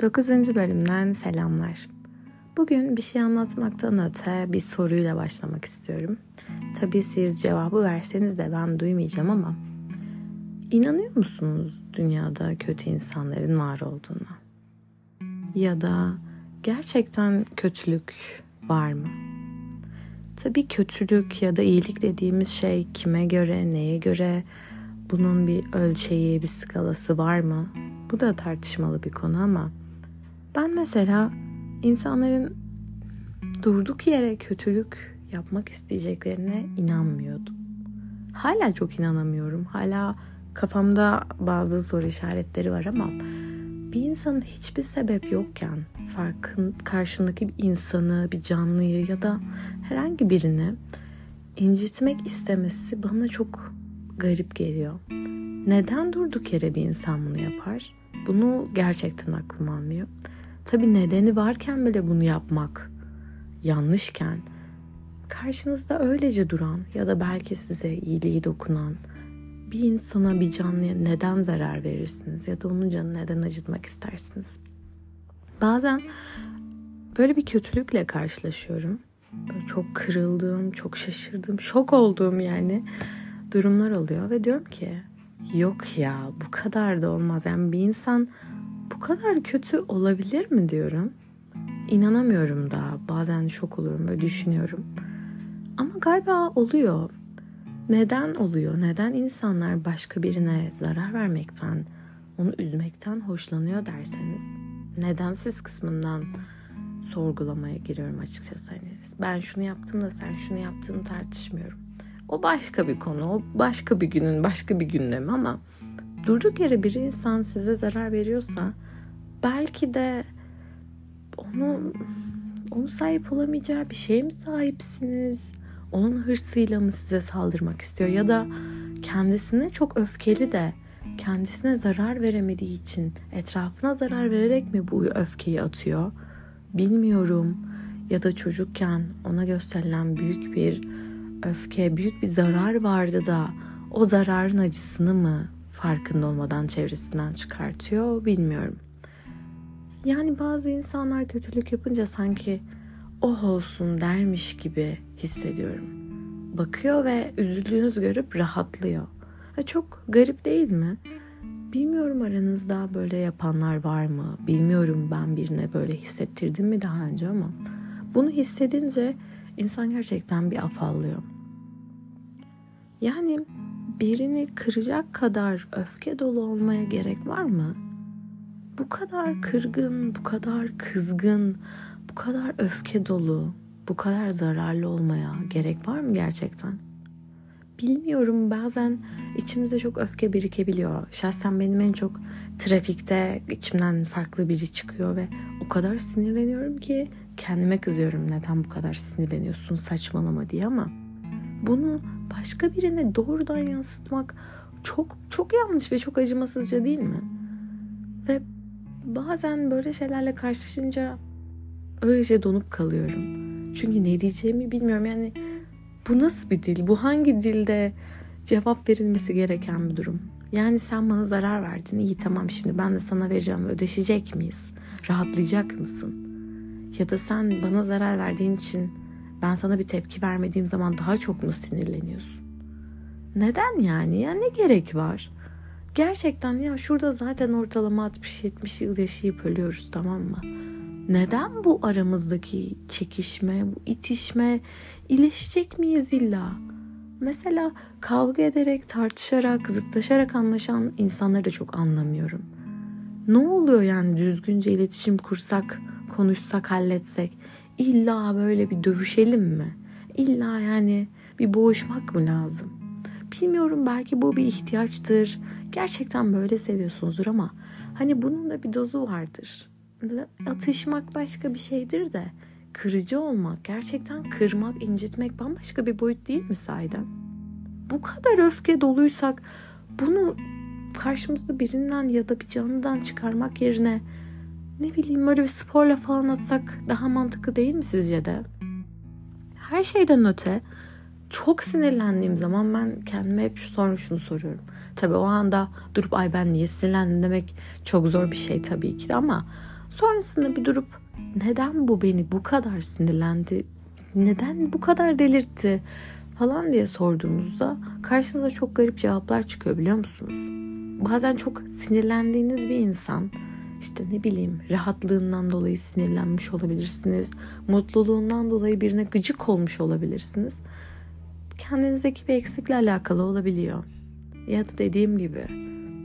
9. bölümden selamlar. Bugün bir şey anlatmaktan öte bir soruyla başlamak istiyorum. Tabii siz cevabı verseniz de ben duymayacağım ama inanıyor musunuz dünyada kötü insanların var olduğuna? Ya da gerçekten kötülük var mı? Tabii kötülük ya da iyilik dediğimiz şey kime göre, neye göre, bunun bir ölçeği, bir skalası var mı? Bu da tartışmalı bir konu ama ben mesela insanların durduk yere kötülük yapmak isteyeceklerine inanmıyordum. Hala çok inanamıyorum. Hala kafamda bazı soru işaretleri var ama bir insanın hiçbir sebep yokken farkın karşındaki bir insanı, bir canlıyı ya da herhangi birini incitmek istemesi bana çok garip geliyor. Neden durduk yere bir insan bunu yapar? Bunu gerçekten aklım almıyor. Tabii nedeni varken bile bunu yapmak yanlışken karşınızda öylece duran ya da belki size iyiliği dokunan bir insana bir canlıya neden zarar verirsiniz ya da onun canını neden acıtmak istersiniz? Bazen böyle bir kötülükle karşılaşıyorum. Böyle çok kırıldığım, çok şaşırdığım, şok olduğum yani durumlar oluyor ve diyorum ki yok ya bu kadar da olmaz. Yani bir insan bu kadar kötü olabilir mi diyorum. İnanamıyorum da bazen şok oluyorum böyle düşünüyorum. Ama galiba oluyor. Neden oluyor? Neden insanlar başka birine zarar vermekten, onu üzmekten hoşlanıyor derseniz? Neden siz kısmından sorgulamaya giriyorum açıkçası. Hani ben şunu yaptım da sen şunu yaptığını tartışmıyorum. O başka bir konu. O başka bir günün başka bir gündemi ama durduk yere bir insan size zarar veriyorsa belki de onu onu sahip olamayacağı bir şeye mi sahipsiniz? Onun hırsıyla mı size saldırmak istiyor ya da kendisine çok öfkeli de kendisine zarar veremediği için etrafına zarar vererek mi bu öfkeyi atıyor? Bilmiyorum. Ya da çocukken ona gösterilen büyük bir öfke, büyük bir zarar vardı da o zararın acısını mı farkında olmadan çevresinden çıkartıyor bilmiyorum. Yani bazı insanlar kötülük yapınca sanki oh olsun dermiş gibi hissediyorum. Bakıyor ve üzüldüğünüzü görüp rahatlıyor. Ha, çok garip değil mi? Bilmiyorum aranızda böyle yapanlar var mı? Bilmiyorum ben birine böyle hissettirdim mi daha önce ama bunu hissedince insan gerçekten bir afallıyor. Yani birini kıracak kadar öfke dolu olmaya gerek var mı? Bu kadar kırgın, bu kadar kızgın, bu kadar öfke dolu, bu kadar zararlı olmaya gerek var mı gerçekten? Bilmiyorum bazen içimizde çok öfke birikebiliyor. Şahsen benim en çok trafikte içimden farklı biri çıkıyor ve o kadar sinirleniyorum ki kendime kızıyorum neden bu kadar sinirleniyorsun saçmalama diye ama bunu başka birine doğrudan yansıtmak çok çok yanlış ve çok acımasızca değil mi? Ve bazen böyle şeylerle karşılaşınca öylece donup kalıyorum. Çünkü ne diyeceğimi bilmiyorum. Yani bu nasıl bir dil? Bu hangi dilde cevap verilmesi gereken bir durum? Yani sen bana zarar verdin. İyi tamam şimdi ben de sana vereceğim ve ödeşecek miyiz? Rahatlayacak mısın? Ya da sen bana zarar verdiğin için ben sana bir tepki vermediğim zaman daha çok mu sinirleniyorsun? Neden yani? Ya ne gerek var? Gerçekten ya şurada zaten ortalama 60-70 yıl yaşayıp ölüyoruz tamam mı? Neden bu aramızdaki çekişme, bu itişme, iyileşecek miyiz illa? Mesela kavga ederek, tartışarak, zıtlaşarak anlaşan insanları da çok anlamıyorum. Ne oluyor yani düzgünce iletişim kursak, konuşsak, halletsek? İlla böyle bir dövüşelim mi? İlla yani bir boğuşmak mı lazım? Bilmiyorum belki bu bir ihtiyaçtır. Gerçekten böyle seviyorsunuzdur ama hani bunun da bir dozu vardır. Atışmak başka bir şeydir de kırıcı olmak, gerçekten kırmak, incitmek bambaşka bir boyut değil mi sahiden? Bu kadar öfke doluysak bunu karşımızda birinden ya da bir canlıdan çıkarmak yerine ne bileyim böyle bir sporla falan atsak daha mantıklı değil mi sizce de? Her şeyden öte çok sinirlendiğim zaman ben kendime hep şu sonra şunu soruyorum. Tabii o anda durup ay ben niye sinirlendim demek çok zor bir şey tabii ki ama Sonrasında bir durup neden bu beni bu kadar sinirlendi? Neden bu kadar delirtti? falan diye sorduğunuzda karşınıza çok garip cevaplar çıkıyor biliyor musunuz? Bazen çok sinirlendiğiniz bir insan işte ne bileyim rahatlığından dolayı sinirlenmiş olabilirsiniz. Mutluluğundan dolayı birine gıcık olmuş olabilirsiniz. Kendinizdeki bir eksikle alakalı olabiliyor. Ya da dediğim gibi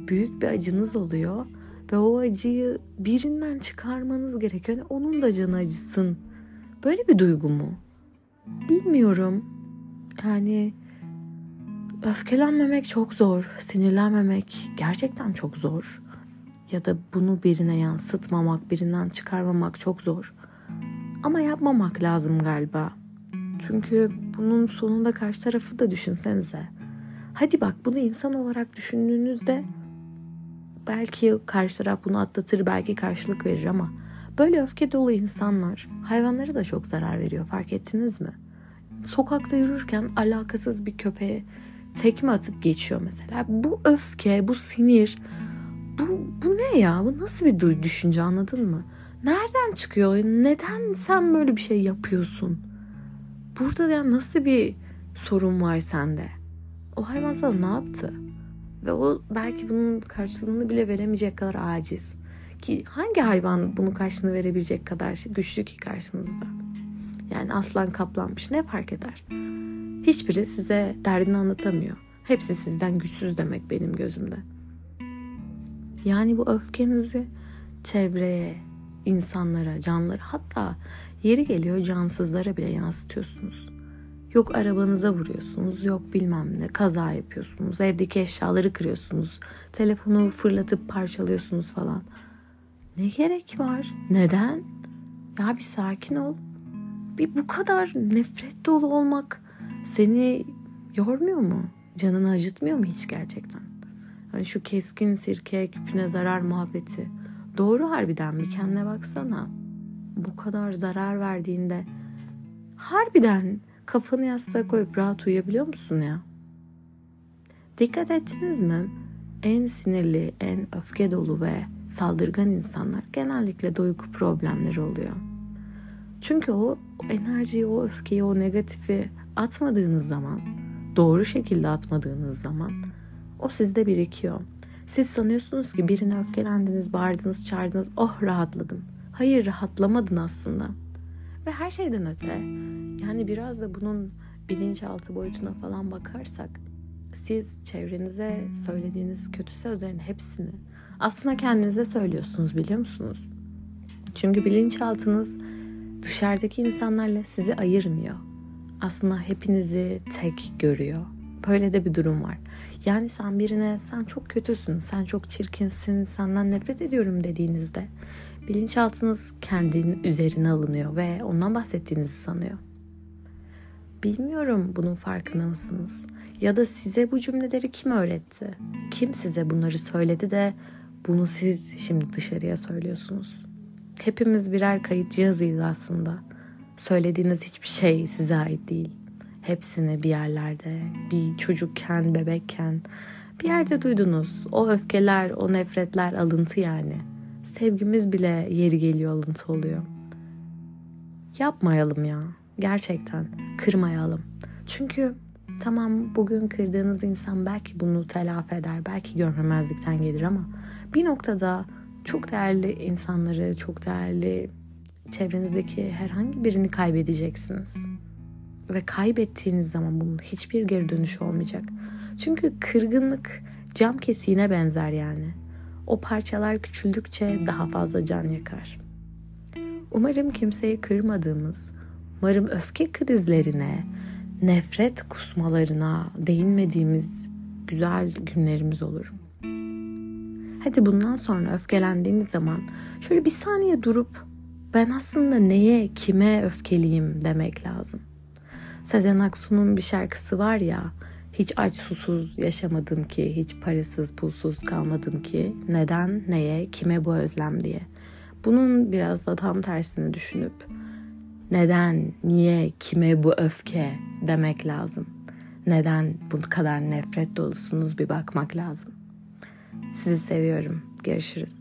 büyük bir acınız oluyor ve o acıyı birinden çıkarmanız gerekiyor. Yani onun da canı acısın. Böyle bir duygu mu? Bilmiyorum. Yani öfkelenmemek çok zor. Sinirlenmemek gerçekten çok zor. Ya da bunu birine yansıtmamak, birinden çıkarmamak çok zor. Ama yapmamak lazım galiba. Çünkü bunun sonunda karşı tarafı da düşünsenize. Hadi bak bunu insan olarak düşündüğünüzde belki karşı taraf bunu atlatır, belki karşılık verir ama böyle öfke dolu insanlar hayvanlara da çok zarar veriyor fark ettiniz mi? Sokakta yürürken alakasız bir köpeğe tekme atıp geçiyor mesela. Bu öfke, bu sinir, bu, bu ne ya? Bu nasıl bir düşünce anladın mı? Nereden çıkıyor? Neden sen böyle bir şey yapıyorsun? Burada ya nasıl bir sorun var sende? O hayvan sana ne yaptı? Ve o belki bunun karşılığını bile veremeyecek kadar aciz. Ki hangi hayvan bunun karşılığını verebilecek kadar güçlü ki karşınızda? Yani aslan kaplanmış ne fark eder? Hiçbiri size derdini anlatamıyor. Hepsi sizden güçsüz demek benim gözümde. Yani bu öfkenizi çevreye, insanlara, canlara hatta yeri geliyor cansızlara bile yansıtıyorsunuz. Yok arabanıza vuruyorsunuz, yok bilmem ne kaza yapıyorsunuz, evdeki eşyaları kırıyorsunuz, telefonu fırlatıp parçalıyorsunuz falan. Ne gerek var? Neden? Ya bir sakin ol. Bir bu kadar nefret dolu olmak seni yormuyor mu? Canını acıtmıyor mu hiç gerçekten? Hani şu keskin sirke küpüne zarar muhabbeti. Doğru harbiden bir kendine baksana. Bu kadar zarar verdiğinde harbiden kafanı yastığa koyup rahat uyuyabiliyor musun ya? Dikkat ettiniz mi? En sinirli, en öfke dolu ve saldırgan insanlar genellikle duygu problemleri oluyor. Çünkü o enerjiyi, o öfkeyi, o negatifi atmadığınız zaman, doğru şekilde atmadığınız zaman o sizde birikiyor. Siz sanıyorsunuz ki birine öfkelendiniz, bağırdınız, çağırdınız, oh rahatladım. Hayır rahatlamadın aslında. Ve her şeyden öte yani biraz da bunun bilinçaltı boyutuna falan bakarsak siz çevrenize söylediğiniz kötü sözlerin hepsini aslında kendinize söylüyorsunuz biliyor musunuz? Çünkü bilinçaltınız dışarıdaki insanlarla sizi ayırmıyor. Aslında hepinizi tek görüyor. Böyle de bir durum var. Yani sen birine sen çok kötüsün, sen çok çirkinsin, senden nefret ediyorum dediğinizde bilinçaltınız kendinin üzerine alınıyor ve ondan bahsettiğinizi sanıyor. Bilmiyorum bunun farkında mısınız? Ya da size bu cümleleri kim öğretti? Kim size bunları söyledi de bunu siz şimdi dışarıya söylüyorsunuz? Hepimiz birer kayıt cihazıyız aslında. Söylediğiniz hiçbir şey size ait değil. Hepsini bir yerlerde, bir çocukken, bebekken bir yerde duydunuz. O öfkeler, o nefretler alıntı yani. Sevgimiz bile yeri geliyor alıntı oluyor. Yapmayalım ya. Gerçekten kırmayalım. Çünkü tamam bugün kırdığınız insan belki bunu telafi eder, belki görmemezlikten gelir ama bir noktada çok değerli insanları, çok değerli çevrenizdeki herhangi birini kaybedeceksiniz. Ve kaybettiğiniz zaman bunun hiçbir geri dönüşü olmayacak. Çünkü kırgınlık cam kesiğine benzer yani. O parçalar küçüldükçe daha fazla can yakar. Umarım kimseyi kırmadığımız, umarım öfke krizlerine, nefret kusmalarına değinmediğimiz güzel günlerimiz olur. Hadi bundan sonra öfkelendiğimiz zaman şöyle bir saniye durup ben aslında neye, kime öfkeliyim demek lazım. Sezen Aksu'nun bir şarkısı var ya, hiç aç susuz yaşamadım ki, hiç parasız pulsuz kalmadım ki, neden, neye, kime bu özlem diye. Bunun biraz da tam tersini düşünüp neden, niye, kime bu öfke demek lazım. Neden bu kadar nefret dolusunuz bir bakmak lazım. Sizi seviyorum. Görüşürüz.